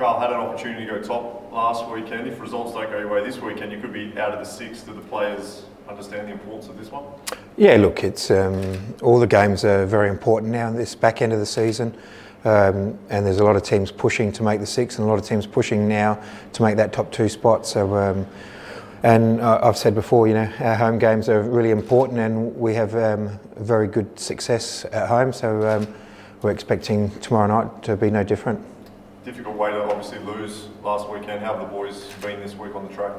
Carl had an opportunity to go top last weekend. If results don't go your way this weekend, you could be out of the six. Do the players understand the importance of this one? Yeah, look, it's um, all the games are very important now in this back end of the season. Um, and there's a lot of teams pushing to make the six, and a lot of teams pushing now to make that top two spot. So, um, and I've said before, you know, our home games are really important, and we have um, very good success at home. So, um, we're expecting tomorrow night to be no different. Difficult way to obviously lose last weekend. How have the boys been this week on the track?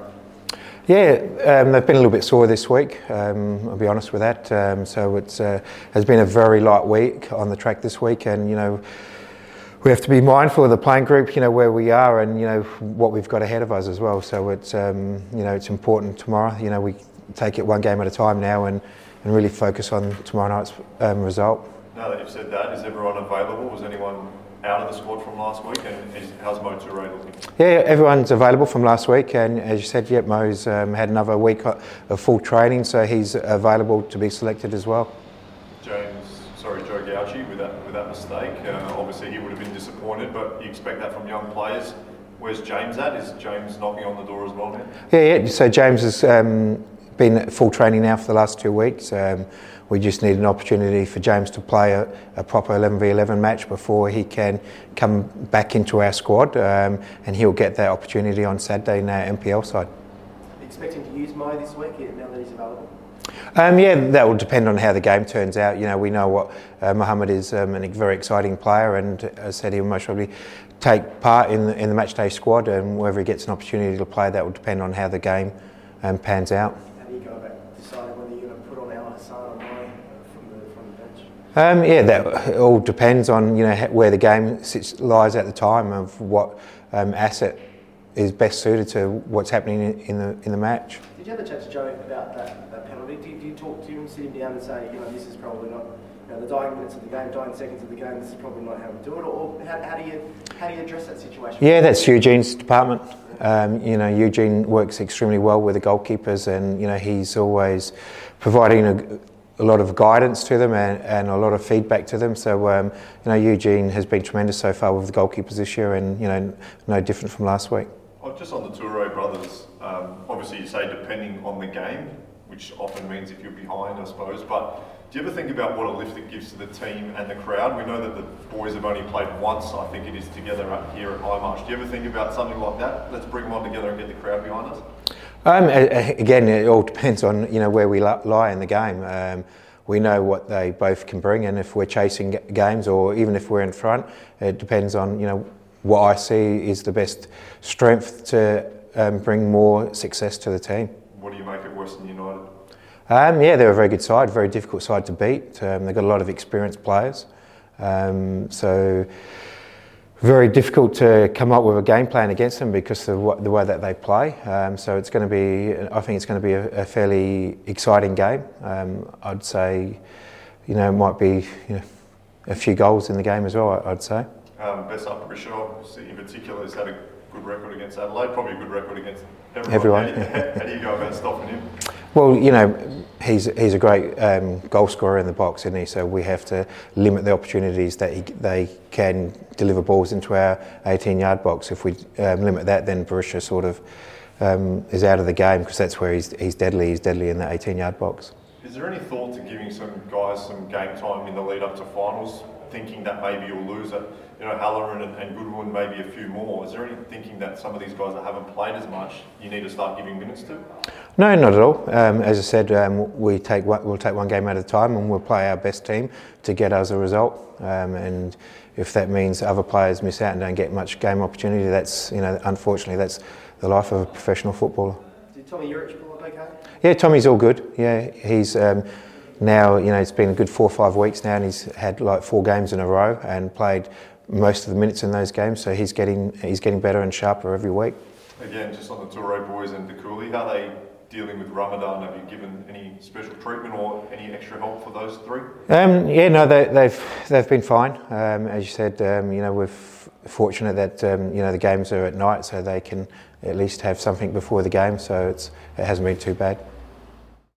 Yeah, um, they've been a little bit sore this week. Um, I'll be honest with that. Um, so it uh, has been a very light week on the track this week, and you know we have to be mindful of the playing group, you know where we are, and you know what we've got ahead of us as well. So it's um, you know it's important tomorrow. You know we take it one game at a time now, and, and really focus on tomorrow night's um, result. Now that you've said that, is everyone available? Was anyone out of the squad from last week, and is, how's Mo Toure looking? Yeah, everyone's available from last week, and as you said, yep, Mo's um, had another week of full training, so he's available to be selected as well. James, sorry, Joe Gauci, with that with that mistake, uh, obviously he would have been disappointed, but you expect that from young players. Where's James at? Is James knocking on the door as well now? Yeah, yeah. So James is um, been at full training now for the last two weeks. Um, we just need an opportunity for James to play a, a proper 11v11 match before he can come back into our squad, um, and he'll get that opportunity on Saturday in our NPL side. Expecting to use Mo this week now that he's available. Um, yeah, that will depend on how the game turns out. You know, we know what uh, Mohammed is um, a very exciting player, and as I said, he'll most probably take part in the, in the matchday squad, and whether he gets an opportunity to play, that will depend on how the game um, pans out. Um, yeah, that all depends on you know where the game sits, lies at the time of what um, asset is best suited to what's happening in the in the match. Did you have a chat to Joe about that, that penalty? Do you talk to him, sit him down, and say, you know, this is probably not you know, the dying minutes of the game, dying seconds of the game. This is probably not how we do it, or how, how do you how do you address that situation? Yeah, that's Eugene's department. Um, you know, Eugene works extremely well with the goalkeepers, and you know he's always providing a, a lot of guidance to them and, and a lot of feedback to them. So, um, you know, Eugene has been tremendous so far with the goalkeepers this year and, you know, no different from last week. Oh, just on the Toure brothers, um, obviously you say depending on the game, which often means if you're behind, I suppose, but do you ever think about what a lift it gives to the team and the crowd? We know that the boys have only played once, I think it is, together up here at Hindmarsh. Do you ever think about something like that? Let's bring them on together and get the crowd behind us? Um, again, it all depends on you know where we lie in the game. Um, we know what they both can bring, and if we're chasing games or even if we're in front, it depends on you know what I see is the best strength to um, bring more success to the team. What do you make of Western United? Um, yeah, they're a very good side, very difficult side to beat. Um, they've got a lot of experienced players, um, so very difficult to come up with a game plan against them because of the way that they play. Um, so it's going to be, I think it's going to be a, a fairly exciting game. Um, I'd say, you know, it might be you know, a few goals in the game as well. I'd say. Um, Besart Berisha, in particular, has had a good record against Adelaide. Probably a good record against everyone. everyone how, do you, how do you go about stopping him? Well, you know, he's he's a great um, goal scorer in the box, isn't he? So we have to limit the opportunities that he, they can deliver balls into our 18-yard box. If we um, limit that, then Berisha sort of um, is out of the game because that's where he's he's deadly. He's deadly in that 18-yard box. Is there any thought to giving some guys some game time in the lead up to finals, thinking that maybe you'll lose it? You know, Halloran and, and Goodwin, maybe a few more. Is there any thinking that some of these guys that haven't played as much, you need to start giving minutes to? No, not at all. Um, as I said, um, we take one, we'll take one game at a time, and we'll play our best team to get us a result. Um, and if that means other players miss out and don't get much game opportunity, that's you know, unfortunately, that's the life of a professional footballer. Did Tommy Juric pull up okay? Yeah, Tommy's all good. Yeah, he's um, now you know it's been a good four or five weeks now, and he's had like four games in a row and played most of the minutes in those games. So he's getting he's getting better and sharper every week. Again, just on the Toure boys and the Cooley, how they dealing with Ramadan, have you given any special treatment or any extra help for those three? Um, yeah, no, they, have they've, they've been fine. Um, as you said, um, you know, we're fortunate that um, you know the games are at night, so they can at least have something before the game. So it's it hasn't been too bad.